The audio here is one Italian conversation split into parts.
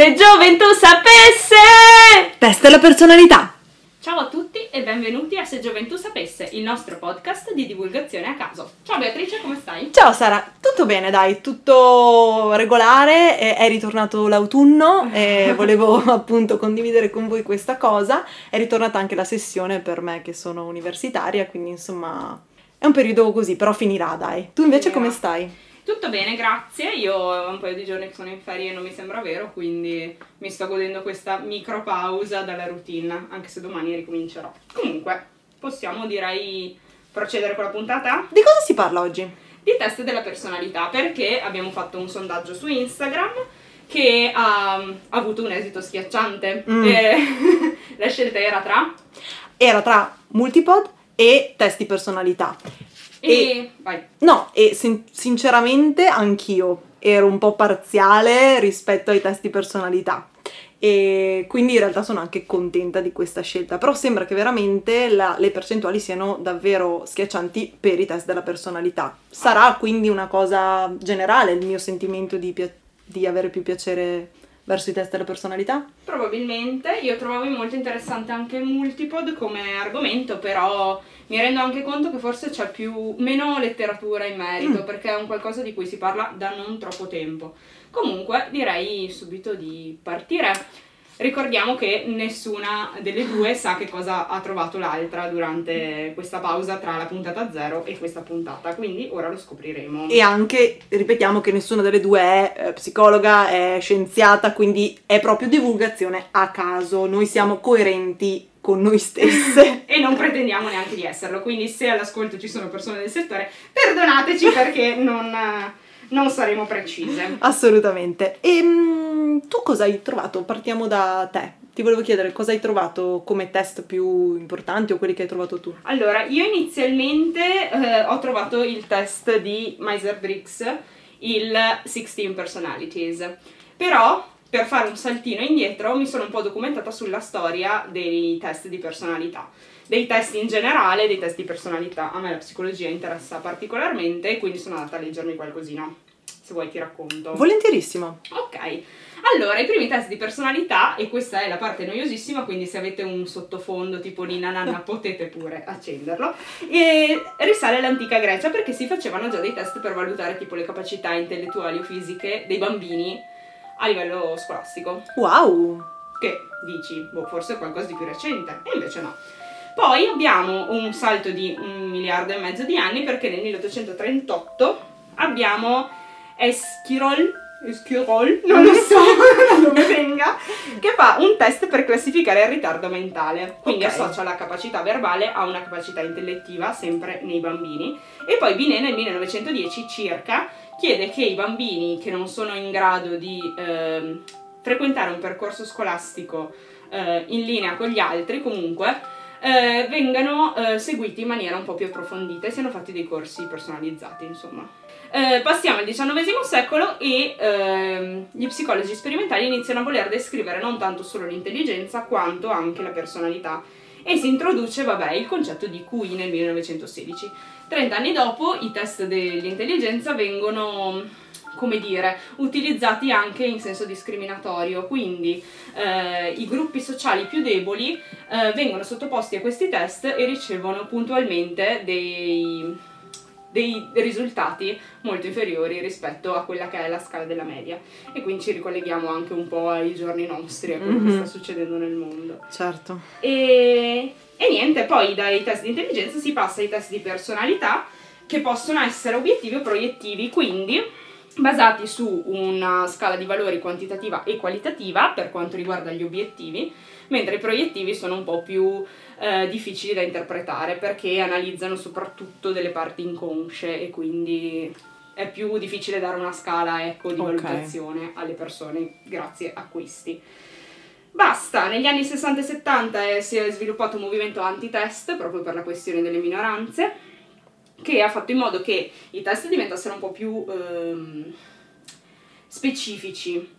Se gioventù sapesse! Testa la personalità! Ciao a tutti e benvenuti a Se Gioventù Sapesse, il nostro podcast di divulgazione a caso. Ciao Beatrice, come stai? Ciao Sara, tutto bene dai, tutto regolare, è, ritornato l'autunno e volevo appunto condividere con voi questa cosa, è ritornata anche la sessione per me che sono universitaria, quindi insomma è un periodo così, però finirà dai. Tu invece Finirà. come stai? Tutto bene, grazie. Io ho un paio di giorni che sono in ferie e non mi sembra vero, quindi mi sto godendo questa micro pausa dalla routine, anche se domani ricomincerò. Comunque, possiamo direi procedere con la puntata? Di cosa si parla oggi? di test della personalità perché abbiamo fatto un sondaggio su Instagram che ha, ha avuto un esito schiacciante. Mm. Eh, la scelta era tra Era tra multipod e test di personalità. E, E-. No, e sin- sinceramente anch'io ero un po' parziale rispetto ai test di personalità. E quindi in realtà sono anche contenta di questa scelta. Però sembra che veramente la- le percentuali siano davvero schiaccianti per i test della personalità. Sarà quindi una cosa generale il mio sentimento di, pia- di avere più piacere verso i test della personalità? Probabilmente io trovavo molto interessante anche il multipod come argomento, però mi rendo anche conto che forse c'è più, meno letteratura in merito Mm. perché è un qualcosa di cui si parla da non troppo tempo. Comunque direi subito di partire. Ricordiamo che nessuna delle due sa che cosa ha trovato l'altra durante questa pausa tra la puntata 0 e questa puntata, quindi ora lo scopriremo. E anche, ripetiamo che nessuna delle due è eh, psicologa, è scienziata, quindi è proprio divulgazione a caso. Noi siamo coerenti con noi stesse. e non pretendiamo neanche di esserlo, quindi se all'ascolto ci sono persone del settore, perdonateci perché non, eh, non saremo precise. Assolutamente. E mm, tu cosa hai trovato? Partiamo da te. Ti volevo chiedere cosa hai trovato come test più importanti o quelli che hai trovato tu. Allora, io inizialmente eh, ho trovato il test di Myers-Briggs, il 16 Personalities, però per fare un saltino indietro mi sono un po' documentata sulla storia dei test di personalità, dei test in generale, dei test di personalità. A me la psicologia interessa particolarmente, quindi sono andata a leggermi qualcosina. Se vuoi ti racconto. Volentierissimo. Ok, allora i primi test di personalità, e questa è la parte noiosissima, quindi se avete un sottofondo tipo Nina Nanna potete pure accenderlo, e risale all'antica Grecia perché si facevano già dei test per valutare tipo le capacità intellettuali o fisiche dei bambini a livello scolastico, Wow! che dici, boh, forse è qualcosa di più recente, e invece no. Poi abbiamo un salto di un miliardo e mezzo di anni perché nel 1838 abbiamo Esquirol, Esquirol, non lo so da dove venga, che fa un test per classificare il ritardo mentale. Quindi Ok. associa la capacità verbale a una capacità intellettiva, sempre nei bambini. E poi Binet nel 1910 circa chiede che i bambini che non sono in grado di ehm, frequentare un percorso scolastico eh, in linea con gli altri, comunque, eh, vengano eh, seguiti in maniera un po' più approfondita e siano fatti dei corsi personalizzati, insomma. Eh, passiamo al XIX secolo e ehm, gli psicologi sperimentali iniziano a voler descrivere non tanto solo l'intelligenza quanto anche la personalità e si introduce, vabbè, il concetto di QI nel 1916. 30 anni dopo i test dell'intelligenza vengono, come dire, utilizzati anche in senso discriminatorio, quindi eh, i gruppi sociali più deboli eh, vengono sottoposti a questi test e ricevono puntualmente dei, dei risultati molto inferiori rispetto a quella che è la scala della media. E quindi ci ricolleghiamo anche un po' ai giorni nostri, a quello che Mhm. sta succedendo nel mondo. Certo. E, e niente, poi dai test di intelligenza si passa ai test di personalità che possono essere obiettivi o proiettivi, quindi basati su una scala di valori quantitativa e qualitativa per quanto riguarda gli obiettivi, mentre i proiettivi sono un po' più eh, difficili da interpretare perché analizzano soprattutto delle parti inconsce e quindi è più difficile dare una scala ecco, di Ok. valutazione alle persone grazie a questi. Basta, negli anni 60 e 70 eh, si è sviluppato un movimento anti-test proprio per la questione delle minoranze, che ha fatto in modo che i test diventassero un po' più ehm, specifici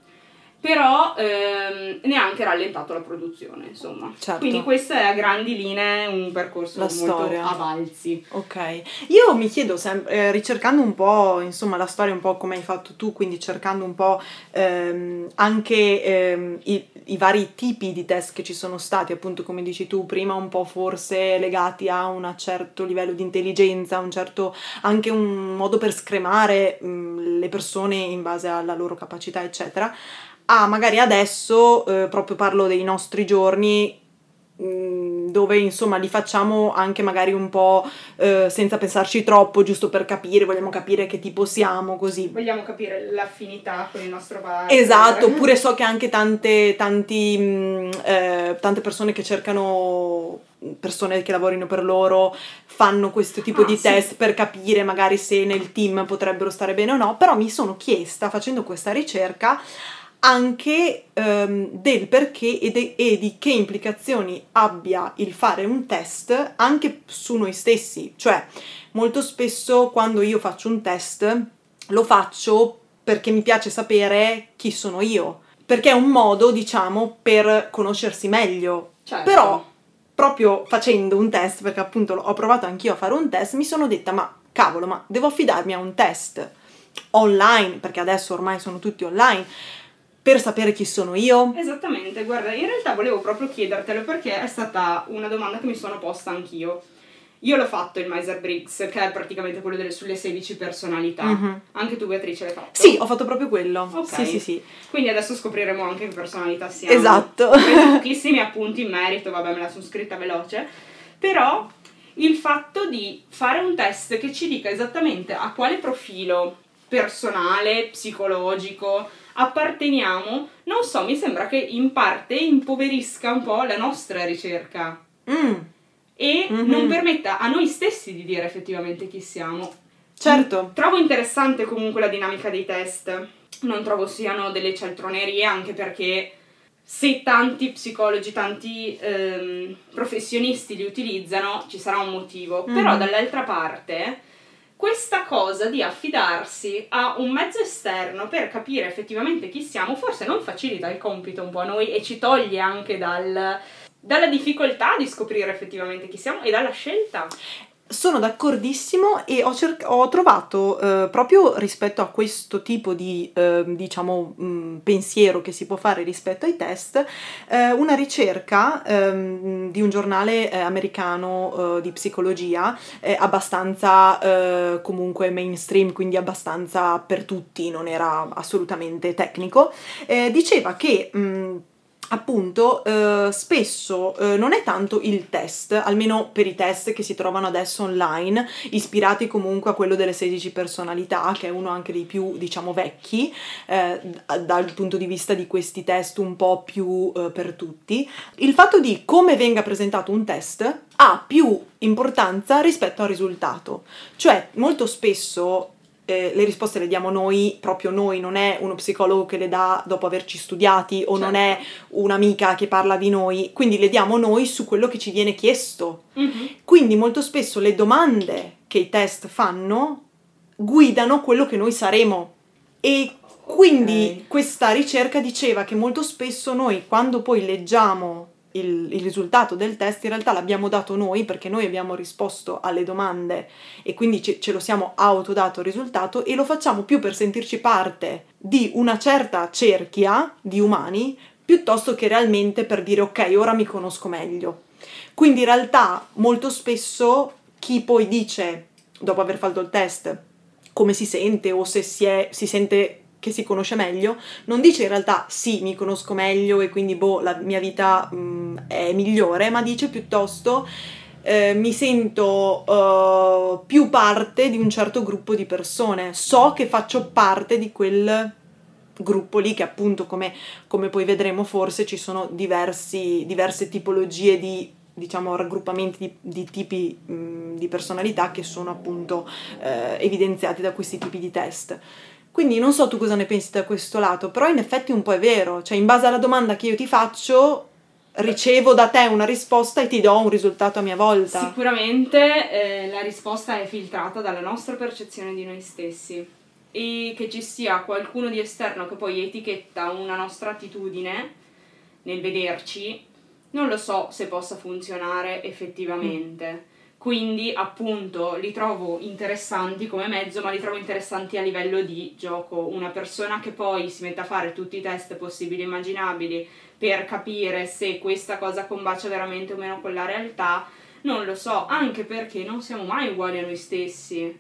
però ehm, neanche rallentato la produzione, insomma. Certo. Quindi questo è a grandi linee un percorso La molto storia. a valzi. Ok, io mi chiedo sempre, eh, ricercando un po', insomma, la storia un po' come hai fatto tu, quindi cercando un po' ehm, anche ehm, i, i vari tipi di test che ci sono stati, appunto come dici tu, prima un po' forse legati a un certo livello di intelligenza, un certo anche un modo per scremare mh, le persone in base alla loro capacità, eccetera, a magari adesso, eh, proprio parlo dei nostri giorni, mh, dove insomma li facciamo anche magari un po' eh, senza pensarci troppo, giusto per capire, vogliamo capire che tipo siamo, così. Vogliamo capire l'affinità con il nostro partner. Esatto, oppure so che anche tante, tanti, mh, eh, tante persone che cercano persone che lavorino per loro fanno questo tipo Ah, di sì. test per capire magari se nel team potrebbero stare bene o no, però mi sono chiesta facendo questa ricerca anche ehm, del perché e, de- e di che implicazioni abbia il fare un test anche su noi stessi, cioè molto spesso quando io faccio un test lo faccio perché mi piace sapere chi sono io, perché è un modo, diciamo, per conoscersi meglio. Certo. Però proprio facendo un test, perché appunto ho provato anch'io a fare un test, mi sono detta ma cavolo, ma devo affidarmi a un test online, perché adesso ormai sono tutti online, per sapere chi sono io. Esattamente, guarda, in realtà volevo proprio chiedertelo perché è stata una domanda che mi sono posta anch'io. Io l'ho fatto il Myers-Briggs, che è praticamente quello delle, sulle 16 personalità. Mhm. Anche tu Beatrice l'hai fatto? Sì, ho fatto proprio quello. Ok. Sì, sì, sì. Quindi adesso scopriremo anche che personalità siamo. Esatto. Ho pochissimi appunti in merito, vabbè me la sono scritta veloce, però il fatto di fare un test che ci dica esattamente a quale profilo personale, psicologico apparteniamo, non so, mi sembra che in parte impoverisca un po' la nostra ricerca Mm, e Mhm. non permetta a noi stessi di dire effettivamente chi siamo. certo. Trovo interessante comunque la dinamica dei test. Non trovo siano delle cialtronerie, anche perché se tanti psicologi, tanti ehm, professionisti li utilizzano, ci sarà un motivo. Mhm. Però dall'altra parte, questa cosa di affidarsi a un mezzo esterno per capire effettivamente chi siamo, forse non facilita il compito un po' a noi e ci toglie anche dal- dalla difficoltà di scoprire effettivamente chi siamo e dalla scelta. Sono d'accordissimo e ho, cerc- ho trovato eh, proprio rispetto a questo tipo di eh, diciamo mh, pensiero che si può fare rispetto ai test eh, una ricerca ehm, di un giornale eh, americano eh, di psicologia eh, abbastanza comunque mainstream quindi abbastanza per tutti non era assolutamente tecnico diceva che mh, appunto eh, spesso eh, non è tanto il test, almeno per i test che si trovano adesso online, ispirati comunque a quello delle 16 personalità, che è uno anche dei più, diciamo, vecchi, eh, dal punto di vista di questi test un po' più eh, per tutti. Il fatto di come venga presentato un test ha più importanza rispetto al risultato. Cioè, molto spesso eh, le risposte le diamo noi, proprio noi, non è uno psicologo che le dà dopo averci studiati o non è un'amica che parla di noi, quindi le diamo noi su quello che ci viene chiesto. Quindi molto spesso le domande che i test fanno guidano quello che noi saremo e quindi Ok. questa ricerca diceva che molto spesso noi quando poi leggiamo il, il risultato del test in realtà l'abbiamo dato noi perché noi abbiamo risposto alle domande e quindi ce, ce lo siamo autodato il risultato e lo facciamo più per sentirci parte di una certa cerchia di umani piuttosto che realmente per dire ok ora mi conosco meglio. Quindi in realtà molto spesso chi poi dice dopo aver fatto il test come si sente o se si, è, si sente che si conosce meglio, non dice in realtà sì, mi conosco meglio e quindi boh, la mia vita mh, è migliore, ma dice piuttosto eh, mi sento eh, più parte di un certo gruppo di persone, so che faccio parte di quel gruppo lì che appunto come, come poi vedremo forse ci sono diversi, diverse tipologie di diciamo raggruppamenti di, di tipi mh, di personalità che sono appunto eh, evidenziati da questi tipi di test. Quindi non so tu cosa ne pensi da questo lato, però in effetti un po' è vero, cioè in base alla domanda che io ti faccio ricevo da te una risposta e ti do un risultato a mia volta. Sicuramente eh, la risposta è filtrata dalla nostra percezione di noi stessi. e che ci sia qualcuno di esterno che poi etichetta una nostra attitudine nel vederci, non lo so se possa funzionare effettivamente. Quindi, appunto, li trovo interessanti come mezzo, ma li trovo interessanti a livello di gioco. Una persona che poi si mette a fare tutti i test possibili e immaginabili per capire se questa cosa combacia veramente o meno con la realtà, non lo so, anche perché non siamo mai uguali a noi stessi.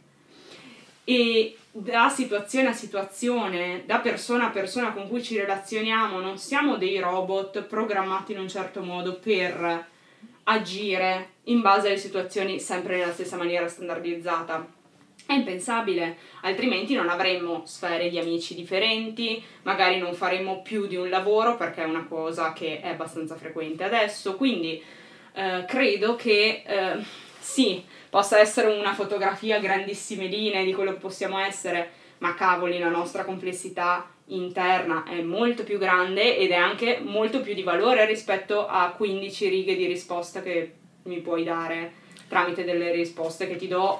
E da situazione a situazione, da persona a persona con cui ci relazioniamo, non siamo dei robot programmati in un certo modo per agire in base alle situazioni sempre nella stessa maniera standardizzata. È impensabile, altrimenti non avremmo sfere di amici differenti, magari non faremmo più di un lavoro perché è una cosa che è abbastanza frequente adesso, quindi eh, credo che eh, sì, possa essere una fotografia grandissime linee di quello che possiamo essere, ma cavoli, la nostra complessità interna è molto più grande ed è anche molto più di valore rispetto a 15 righe di risposta che mi puoi dare tramite delle risposte che ti do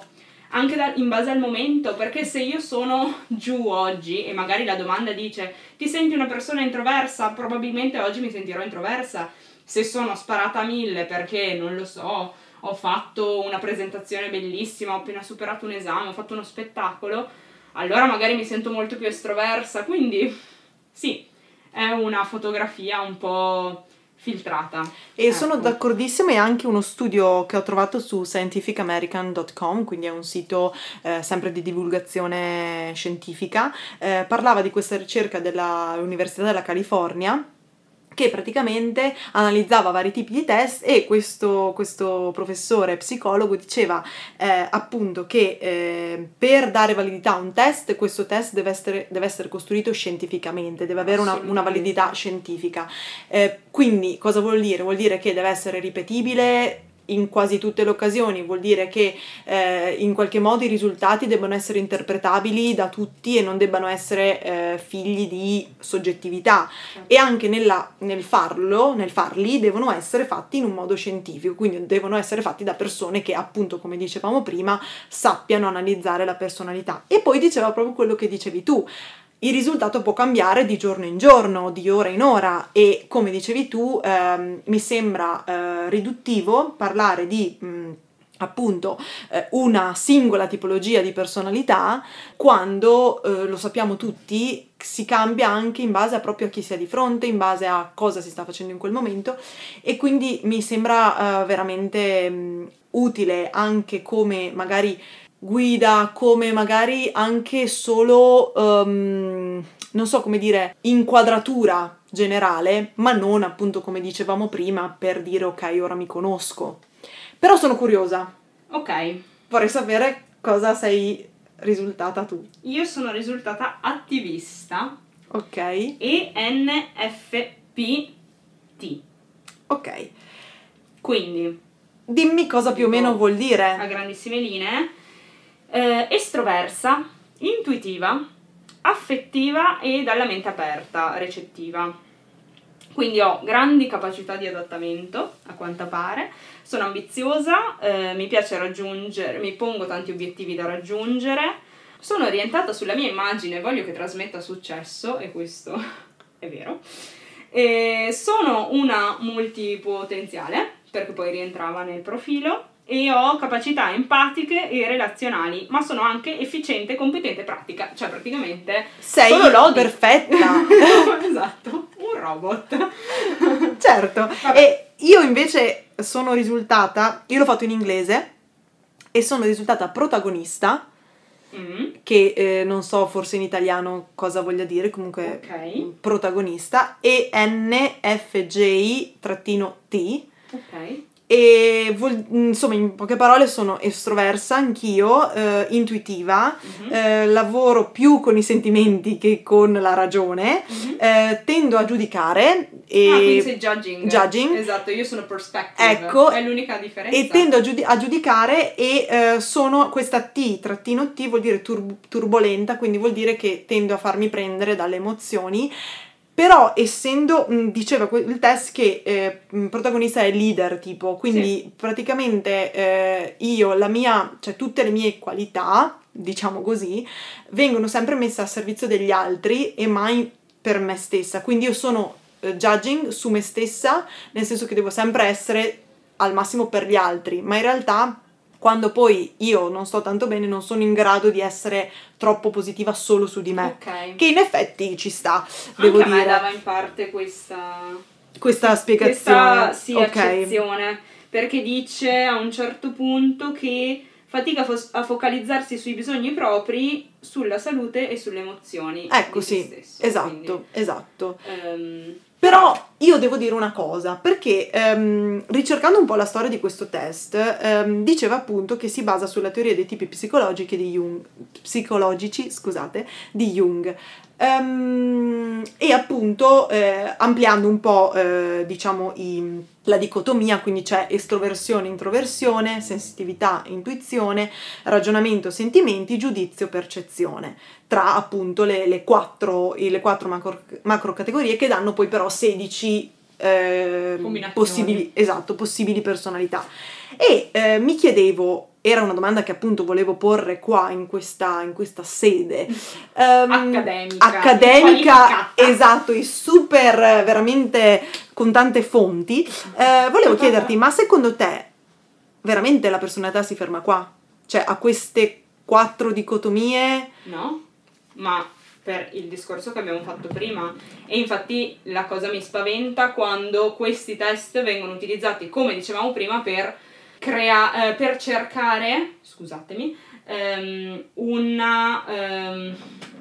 anche da, in base al momento, perché se io sono giù oggi e magari la domanda dice ti senti una persona introversa, probabilmente oggi mi sentirò introversa. Se sono sparata a mille perché non lo so, ho fatto una presentazione bellissima, ho appena superato un esame, ho fatto uno spettacolo, allora magari mi sento molto più estroversa, quindi sì, è una fotografia un po' filtrata. E ecco. sono d'accordissimo, è anche uno studio che ho trovato su scientificamerican.com, quindi è un sito eh, sempre di divulgazione scientifica, eh, parlava di questa ricerca dell'Università della California che praticamente analizzava vari tipi di test e questo, questo professore psicologo diceva eh, appunto che eh, per dare validità a un test, questo test deve essere, deve essere costruito scientificamente, deve avere una, una validità scientifica. Eh, quindi cosa vuol dire? Vuol dire che deve essere ripetibile in quasi tutte le occasioni, vuol dire che eh, in qualche modo i risultati debbano essere interpretabili da tutti e non debbano essere eh, figli di soggettività. E anche nella, nel farlo, nel farli, devono essere fatti in un modo scientifico, quindi devono essere fatti da persone che appunto, come dicevamo prima, sappiano analizzare la personalità. E poi diceva proprio quello che dicevi tu, il risultato può cambiare di giorno in giorno, di ora in ora. E come dicevi tu ehm, mi sembra eh, riduttivo parlare di mh, appunto eh, una singola tipologia di personalità quando eh, lo sappiamo tutti si cambia anche in base a proprio a chi si è di fronte, in base a cosa si sta facendo in quel momento. E quindi mi sembra eh, veramente mh, utile anche come magari guida, come magari anche solo, um, non so come dire, inquadratura generale, ma non appunto come dicevamo prima per dire ok, ora mi conosco. Però sono curiosa. Ok. Vorrei sapere cosa sei risultata tu. Io sono risultata attivista. Ok. E NFPT. Ok. Quindi. Dimmi cosa più o meno vuol dire. A grandissime linee eh, estroversa, intuitiva, affettiva e dalla mente aperta, recettiva. Quindi ho grandi capacità di adattamento, a quanto pare, sono ambiziosa, eh, mi piace raggiungere, mi pongo tanti obiettivi da raggiungere, sono orientata sulla mia immagine, voglio che trasmetta successo, e questo è vero. E sono una multipotenziale, perché poi rientrava nel profilo, e ho capacità empatiche e relazionali, ma sono anche efficiente, competente e pratica, cioè praticamente sei solo lodi. perfetta. esatto, un robot. certo. Vabbè. E io invece sono risultata, io l'ho fatto in inglese e sono risultata protagonista. Mm. Che eh, non so forse in italiano cosa voglia dire, comunque okay. protagonista, e NFJ-T. Ok e vol- insomma in poche parole sono estroversa anch'io, eh, intuitiva, mm-hmm. eh, lavoro più con i sentimenti che con la ragione, mm-hmm. eh, tendo a giudicare e... Ah, quindi sei judging. Judging. Esatto, io sono perspective. Ecco. È l'unica differenza. E tendo a, giudi- a giudicare e eh, sono questa T, trattino T vuol dire tur- turbolenta, quindi vuol dire che tendo a farmi prendere dalle emozioni però essendo, diceva il test che eh, il protagonista è leader tipo, quindi sì. praticamente eh, io, la mia, cioè tutte le mie qualità diciamo così, vengono sempre messe a servizio degli altri e mai per me stessa. Quindi io sono eh, judging su me stessa, nel senso che devo sempre essere al massimo per gli altri, ma in realtà quando poi io non sto tanto bene non sono in grado di essere troppo positiva solo su di me. Ok. Che in effetti ci sta, devo Anche a me dire. dava in parte questa... Questa spiegazione. Questa sì, ok. accezione, perché dice a un certo punto che fatica a fo- a focalizzarsi sui bisogni propri, sulla salute e sulle emozioni. Ecco sì, stesso. esatto, esatto. Quindi, ehm, Però io devo dire una cosa, perché ehm, ricercando un po' la storia di questo test, ehm, diceva appunto che si basa sulla teoria dei tipi psicologici di Jung, psicologici, scusate, di Jung. Ehm, e appunto eh, ampliando un po' eh, diciamo i- la dicotomia, quindi c'è estroversione, introversione, sensitività, intuizione, ragionamento, sentimenti, giudizio, percezione tra appunto le, le quattro, le quattro macro, macro categorie che danno poi però 16 eh, Combinazioni. possibili, esatto, possibili personalità. E eh, mi chiedevo, era una domanda che appunto volevo porre qua in questa, in questa sede. ehm, Accademica, Accademica, esatto, e super eh, veramente con tante fonti. Eh, volevo chiederti, ma secondo te veramente la personalità si ferma qua? Cioè a queste quattro dicotomie? No, ma per il discorso che abbiamo fatto prima. E infatti la cosa mi spaventa quando questi test vengono utilizzati, come dicevamo prima, per, crea- eh, per cercare, scusatemi, ehm, una, ehm,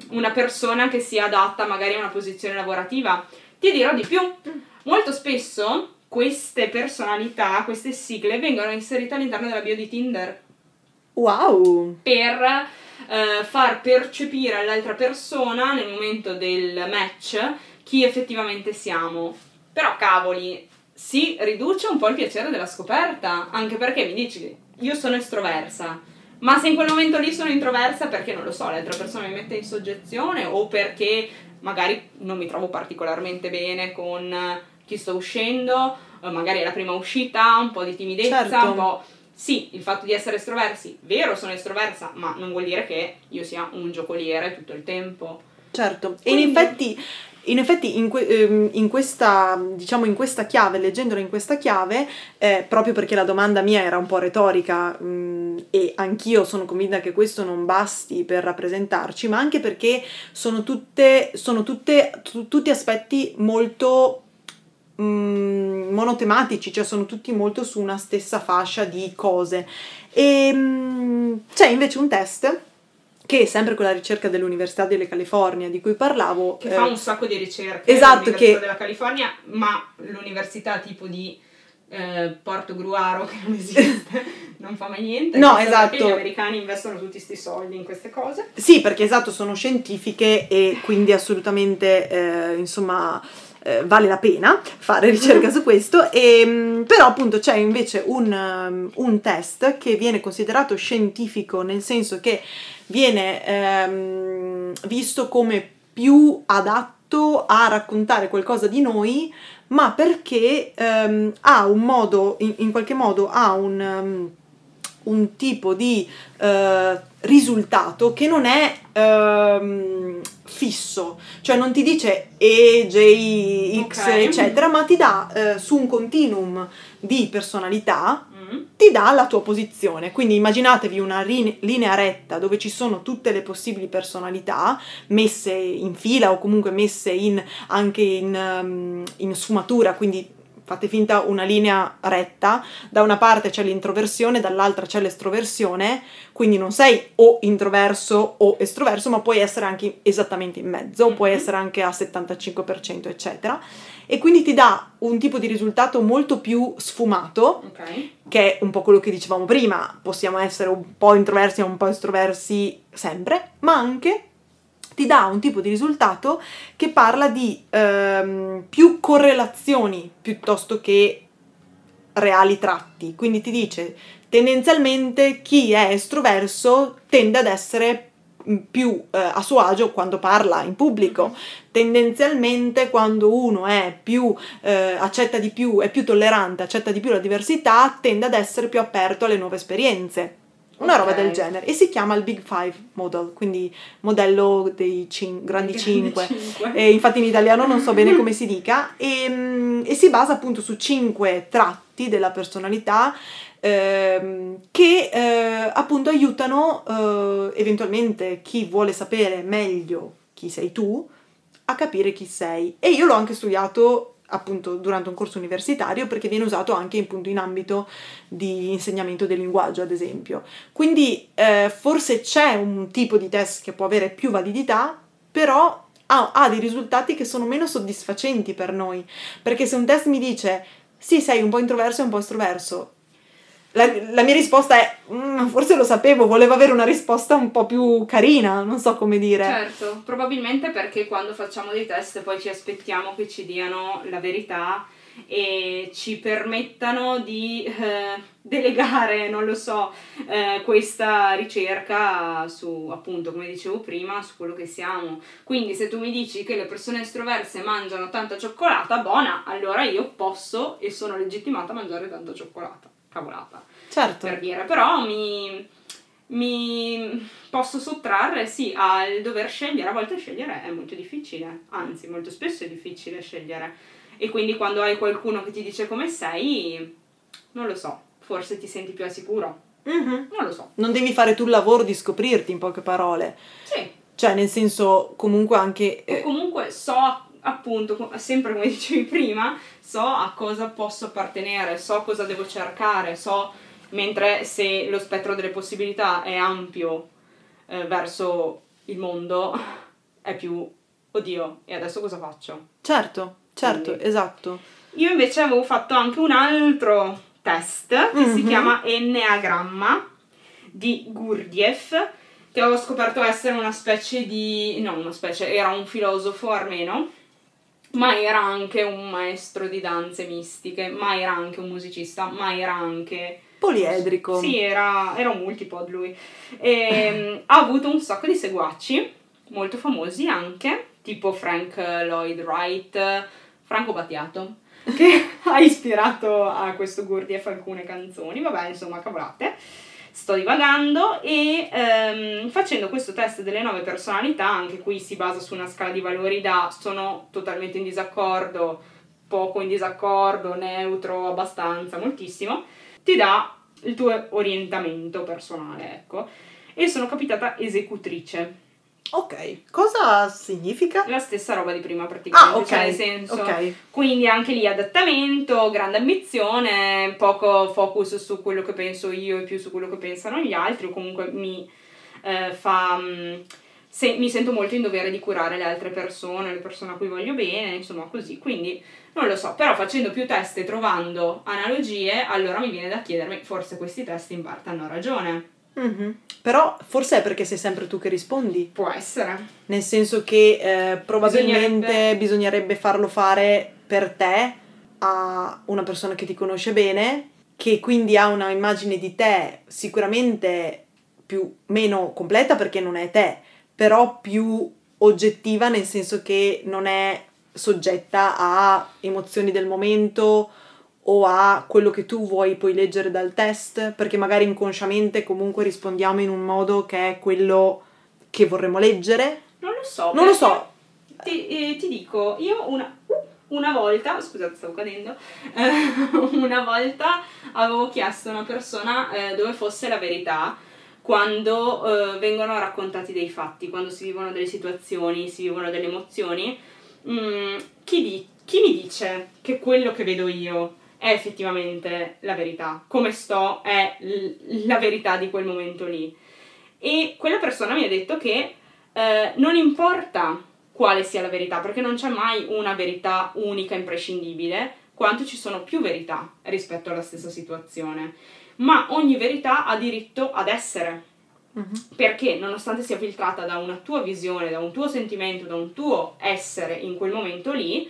una persona che sia adatta magari a una posizione lavorativa. Ti dirò di più, molto spesso queste personalità, queste sigle vengono inserite all'interno della bio di Tinder Wow! per eh, far percepire all'altra persona nel momento del match chi effettivamente siamo. Però cavoli, si riduce un po' il piacere della scoperta, anche perché mi dici io sono estroversa, ma se in quel momento lì sono introversa perché non lo so, l'altra persona mi mette in soggezione o perché magari non mi trovo particolarmente bene con chi sto uscendo, eh, magari è la prima uscita, un po' di timidezza, Certo. un po' Sì, il fatto di essere estroversi, vero, sono estroversa, ma non vuol dire che io sia un giocoliere tutto il tempo. Certo, e in Quindi- effetti, in, effetti in, que- ehm, in questa, diciamo in questa chiave, leggendola in questa chiave, eh, proprio perché la domanda mia era un po' retorica mh, e anch'io sono convinta che questo non basti per rappresentarci, ma anche perché sono tutte, sono tutte, tu- tutti aspetti molto mh, monotematici, cioè sono tutti molto su una stessa fascia di cose. E mh, c'è invece un test che è sempre con la ricerca dell'Università della California di cui parlavo. Che eh, fa un sacco di ricerche esatto, che- della California, ma l'università tipo di eh, Porto Gruaro, che non esiste, non fa mai niente. No, esatto. perché Gli americani investono tutti questi soldi in queste cose. Sì, perché esatto, sono scientifiche e quindi assolutamente, eh, insomma, eh, vale la pena fare ricerca su questo. E, mh, però appunto c'è invece un, um, un test che viene considerato scientifico nel senso che viene ehm, visto come più adatto a raccontare qualcosa di noi, ma perché ehm, ha un modo, in, in qualche modo ha un... um, un tipo di eh, risultato che non è ehm, fisso, cioè non ti dice E, J, X, Ok. eccetera, ma ti dà eh, su un continuum di personalità, Mm. ti dà la tua posizione. Quindi immaginatevi una linea retta dove ci sono tutte le possibili personalità messe in fila o comunque messe in, anche in, ehm, in sfumatura, quindi fate finta una linea retta, da una parte c'è l'introversione, dall'altra c'è l'estroversione, quindi non sei o introverso o estroverso, ma puoi essere anche esattamente in mezzo, o puoi Mhm. essere anche a 75%, eccetera. E quindi ti dà un tipo di risultato molto più sfumato, Ok. che è un po' quello che dicevamo prima, possiamo essere un po' introversi e un po' estroversi sempre, ma anche ti dà un tipo di risultato che parla di ehm, più correlazioni piuttosto che reali tratti. Quindi ti dice tendenzialmente chi è estroverso tende ad essere più eh, a suo agio quando parla in pubblico. Tendenzialmente quando uno è più eh, accetta di più, è più tollerante, accetta di più la diversità, tende ad essere più aperto alle nuove esperienze. Una roba del genere, e si chiama il Big Five Model, quindi modello dei cin- grandi cinque. cinque. E infatti in italiano non so bene come si dica, e, mm, e si basa appunto su cinque tratti della personalità ehm, che eh, appunto aiutano eh, eventualmente chi vuole sapere meglio chi sei tu a capire chi sei. E io l'ho anche studiato appunto durante un corso universitario perché viene usato anche appunto in ambito di insegnamento del linguaggio ad esempio. Quindi eh, forse c'è un tipo di test che può avere più validità, però ha, ha dei risultati che sono meno soddisfacenti per noi. Perché se un test mi dice sì, sei un po' introverso e un po' estroverso, la, la mia risposta è "Mm, forse lo sapevo, volevo avere una risposta un po' più carina, non so come dire. Certo, probabilmente perché quando facciamo dei test poi ci aspettiamo che ci diano la verità e ci permettano di eh, delegare, non lo so, eh, questa ricerca su, appunto, come dicevo prima, su quello che siamo. Quindi se tu mi dici che le persone estroverse mangiano tanta cioccolata, buona, allora io posso e sono legittimata a mangiare tanta cioccolata. Cavolata Certo. per dire, però mi, mi posso sottrarre, sì, al dover scegliere, a volte scegliere è molto difficile, anzi molto spesso è difficile scegliere e quindi quando hai qualcuno che ti dice come sei, non lo so, forse ti senti più al sicuro, Mhm. non lo so. Non devi fare tu il lavoro di scoprirti in poche parole. Sì, Cioè, nel senso, comunque anche... eh, comunque so appunto, sempre come dicevi prima, so a cosa posso appartenere, so cosa devo cercare, so mentre se lo spettro delle possibilità è ampio eh, verso il mondo, è più oddio, e adesso cosa faccio? certo, certo, Quindi- esatto. Io invece avevo fatto anche un altro test che si Mhm. chiama Enneagramma di Gurdjieff, che ho scoperto essere una specie di... no, una specie, era un filosofo armeno, ma era anche un maestro di danze mistiche, ma era anche un musicista, ma era anche... Poliedrico. Sì, era, era un multipod lui. E, ha avuto un sacco di seguaci, molto famosi anche, tipo Frank Lloyd Wright, Franco Battiato, che ha ispirato a questo Gurdjieff alcune canzoni, vabbè, insomma, cavolate. Sto divagando e ehm, facendo questo test delle nove personalità, anche qui si basa su una scala di valori da sono totalmente in disaccordo, poco in disaccordo, neutro, abbastanza, moltissimo, ti dà il tuo orientamento personale, ecco. E sono capitata esecutrice. Ok, cosa significa? La stessa roba di prima praticamente, Ah, ok. cioè nel senso... Ok. Quindi anche lì adattamento, grande ambizione, poco focus su quello che penso io e più su quello che pensano gli altri, o comunque mi eh, fa... mm, se- mi sento molto in dovere di curare le altre persone, le persone a cui voglio bene, insomma così. Quindi non lo so, però facendo più test e trovando analogie, allora mi viene da chiedermi, forse questi test in parte hanno ragione. Mhm. Però forse è perché sei sempre tu che rispondi. Può essere. Nel senso che eh, probabilmente Bisognerebbe- bisognerebbe farlo fare per te a una persona che ti conosce bene, che quindi ha una immagine di te sicuramente più meno completa perché non è te, però più oggettiva nel senso che non è soggetta a emozioni del momento o a quello che tu vuoi poi leggere dal test, perché magari inconsciamente comunque rispondiamo in un modo che è quello che vorremmo leggere. Non lo so. Non lo so, Ti, eh, ti dico, io una, una volta, scusate stavo cadendo, eh, una volta avevo chiesto a una persona eh, dove fosse la verità quando eh, vengono raccontati dei fatti, quando si vivono delle situazioni, si vivono delle emozioni. Mm, chi, di- chi mi dice che quello che vedo io è effettivamente la verità? Come sto è l- la verità di quel momento lì? E quella persona mi ha detto che eh, non importa quale sia la verità, perché non c'è mai una verità unica, imprescindibile, quanto ci sono più verità rispetto alla stessa situazione. Ma ogni verità ha diritto ad essere, Mhm. perché nonostante sia filtrata da una tua visione, da un tuo sentimento, da un tuo essere in quel momento lì,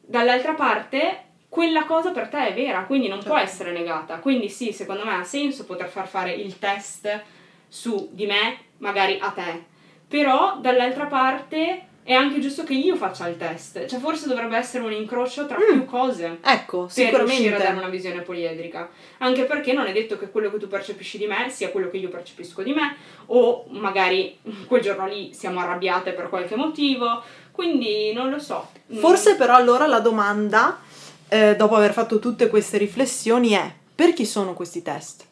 dall'altra parte quella cosa per te è vera, quindi non può Certo. essere negata. Quindi sì, secondo me ha senso poter far fare il test su di me, magari a te. Però dall'altra parte è anche giusto che io faccia il test. Cioè, forse dovrebbe essere un incrocio tra mm. più cose. Ecco, per sicuramente. riuscire a dare una visione poliedrica. Anche perché non è detto che quello che tu percepisci di me sia quello che io percepisco di me, o magari quel giorno lì siamo arrabbiate per qualche motivo. Quindi non lo so. Mm. Forse però allora la domanda, eh, dopo aver fatto tutte queste riflessioni, è per chi sono questi test?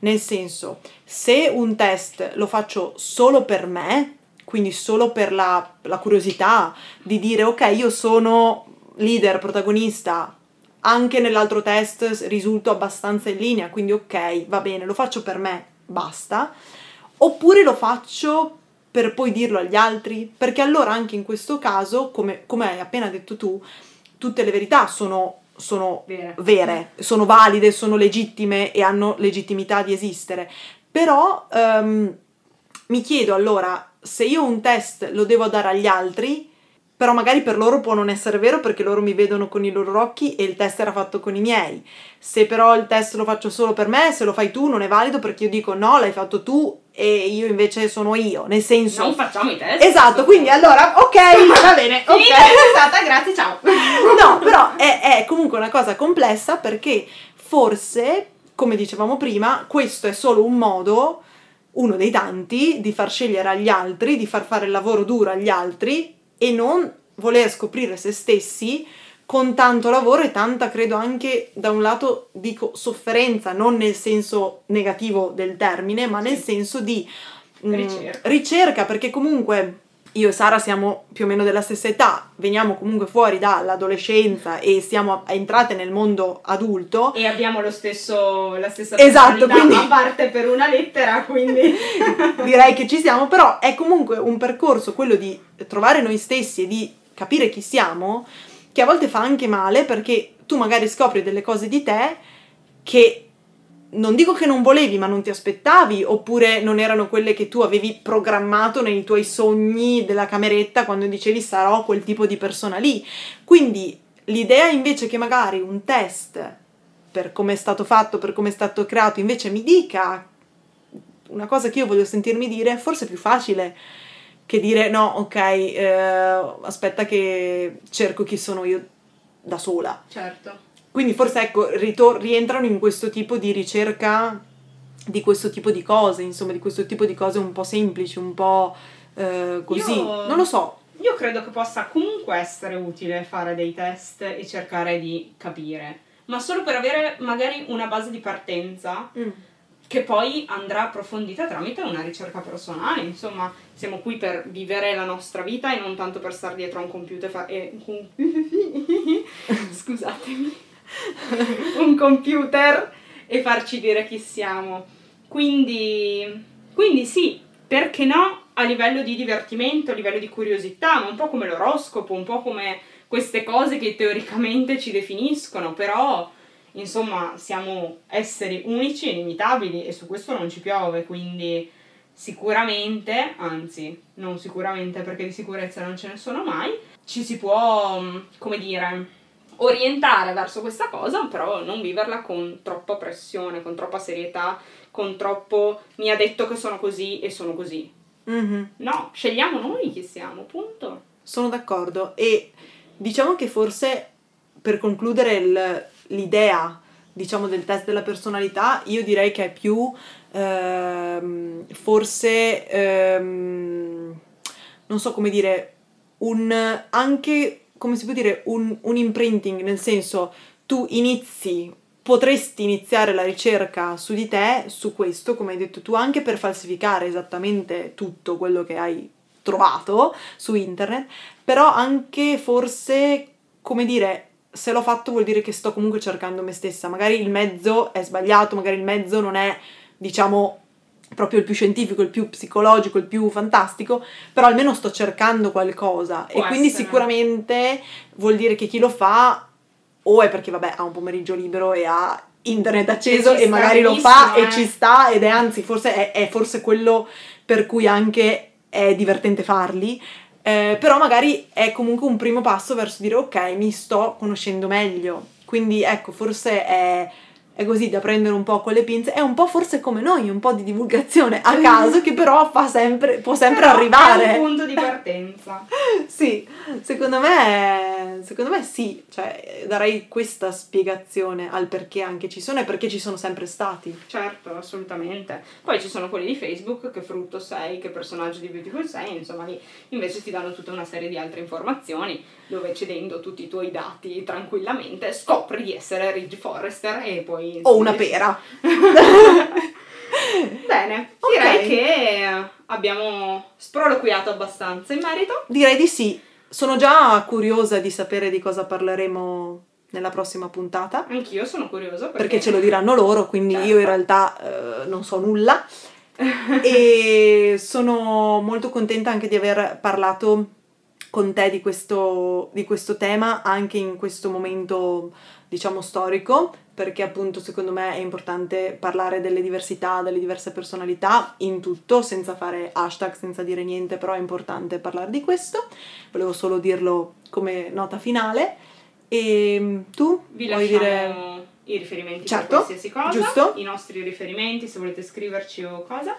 Nel senso, se un test lo faccio solo per me, quindi solo per la, la curiosità di dire ok, io sono leader, protagonista, anche nell'altro test risulto abbastanza in linea, quindi ok, va bene, lo faccio per me, basta. Oppure lo faccio per poi dirlo agli altri, perché allora anche in questo caso, come, come hai appena detto tu, tutte le verità sono, sono Vere. vere, sono valide, sono legittime e hanno legittimità di esistere. Però um, mi chiedo allora, se io un test lo devo dare agli altri, però magari per loro può non essere vero perché loro mi vedono con i loro occhi e il test era fatto con i miei. Se però il test lo faccio solo per me, se lo fai tu non è valido perché io dico no, l'hai fatto tu e io invece sono io, nel senso... Non facciamo i test. Esatto, quindi allora, ok, va bene, ok. Finita grazie, ciao. No, però è, è comunque una cosa complessa perché forse, come dicevamo prima, questo è solo un modo uno dei tanti di far scegliere agli altri, di far fare il lavoro duro agli altri e non voler scoprire se stessi con tanto lavoro e tanta, credo anche da un lato dico sofferenza, non nel senso negativo del termine, ma nel senso di mh, ricerca. ricerca, perché comunque io e Sara siamo più o meno della stessa età, veniamo comunque fuori dall'adolescenza e siamo entrate nel mondo adulto. E abbiamo lo stesso, la stessa esatto, quindi, a parte per una lettera, quindi direi che ci siamo, però è comunque un percorso quello di trovare noi stessi e di capire chi siamo, che a volte fa anche male perché tu magari scopri delle cose di te che non dico che non volevi, ma non ti aspettavi, oppure non erano quelle che tu avevi programmato nei tuoi sogni della cameretta quando dicevi sarò quel tipo di persona lì. Quindi l'idea invece che magari un test, per come è stato fatto, per come è stato creato, invece mi dica una cosa che io voglio sentirmi dire, forse è più facile che dire no, ok, eh, aspetta che cerco chi sono io da sola. Certo. Quindi forse ecco, ritor- rientrano in questo tipo di ricerca di questo tipo di cose, insomma, di questo tipo di cose un po' semplici, un po' eh, così. Io, non lo so. Io credo che possa comunque essere utile fare dei test e cercare di capire, ma solo per avere magari una base di partenza. Mm. Che poi andrà approfondita tramite una ricerca personale, insomma, siamo qui per vivere la nostra vita e non tanto per stare dietro a un computer fa- e... scusatemi un computer e farci dire chi siamo. Quindi, quindi sì, perché no a livello di divertimento, a livello di curiosità, ma un po' come l'oroscopo, un po' come queste cose che teoricamente ci definiscono, però insomma siamo esseri unici e inimitabili e su questo non ci piove, quindi sicuramente, anzi non sicuramente perché di sicurezza non ce ne sono mai, ci si può, come dire, orientare verso questa cosa, però non viverla con troppa pressione, con troppa serietà, con troppo mi ha detto che sono così e sono così. Mm-hmm. No, scegliamo noi chi siamo, punto. Sono d'accordo e diciamo che forse per concludere il, l'idea diciamo del test della personalità io direi che è più ehm, forse ehm, non so come dire un anche come si può dire, un, un imprinting, nel senso tu inizi potresti iniziare la ricerca su di te, su questo, come hai detto tu, anche per falsificare esattamente tutto quello che hai trovato su internet, però anche forse, come dire, se l'ho fatto vuol dire che sto comunque cercando me stessa, magari il mezzo è sbagliato, magari il mezzo non è, diciamo, proprio il più scientifico, il più psicologico, il più fantastico, però almeno sto cercando qualcosa Può e quindi essere. sicuramente vuol dire che chi lo fa o è perché vabbè ha un pomeriggio libero e ha internet acceso E e, magari lo fa eh. e ci sta ed è anzi forse è, è forse quello per cui anche è divertente farli. Eh, però magari è comunque un primo passo verso dire ok mi sto conoscendo meglio. Quindi ecco forse è è così da prendere un po' con le pinze, è un po' forse come noi, un po' di divulgazione a caso che però fa sempre, può sempre Però arrivare. È un punto di partenza. Sì, secondo me, secondo me sì, cioè darei questa spiegazione al perché anche ci sono e perché ci sono sempre stati. Certo, assolutamente. Poi ci sono quelli di Facebook, che frutto sei, che personaggio di Beautiful sei, insomma lì invece ti danno tutta una serie di altre informazioni dove cedendo tutti i tuoi dati tranquillamente scopri di essere Ridge Forrester e poi... O una pera. Bene, Ok. direi che abbiamo sproloquiato abbastanza in merito. Direi di sì. Sono già curiosa di sapere di cosa parleremo nella prossima puntata. Anch'io sono curioso perché, Perché ce lo diranno loro, quindi Certo. io in realtà eh, non so nulla. e sono molto contenta anche di aver parlato con te di questo, di questo tema anche in questo momento, diciamo, storico, perché appunto secondo me è importante parlare delle diversità, delle diverse personalità in tutto, senza fare hashtag, senza dire niente, però è importante parlare di questo. Volevo solo dirlo come nota finale. E tu Vi vuoi dire... i riferimenti Certo, per qualsiasi cosa, giusto. i nostri riferimenti se volete scriverci o cosa.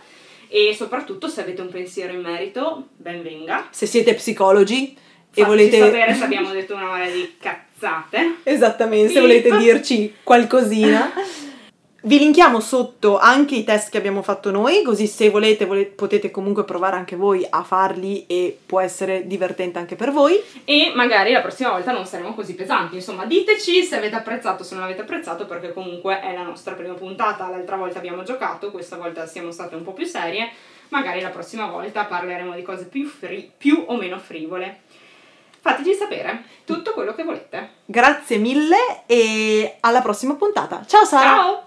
E soprattutto se avete un pensiero in merito, ben venga. Se siete psicologi e Fateci volete... sapere se abbiamo detto una marea di cazzate. Esattamente, se Beep. volete dirci qualcosina. Vi linkiamo sotto anche i test che abbiamo fatto noi, così se volete, vole- potete comunque provare anche voi a farli e può essere divertente anche per voi. E magari la prossima volta non saremo così pesanti. Insomma, diteci se avete apprezzato, se non avete apprezzato, perché comunque è la nostra prima puntata. L'altra volta abbiamo giocato, questa volta siamo state un po' più serie. Magari la prossima volta parleremo di cose più, fri- più o meno frivole. Fateci sapere tutto quello che volete. Grazie mille e alla prossima puntata. Ciao Sara! Ciao!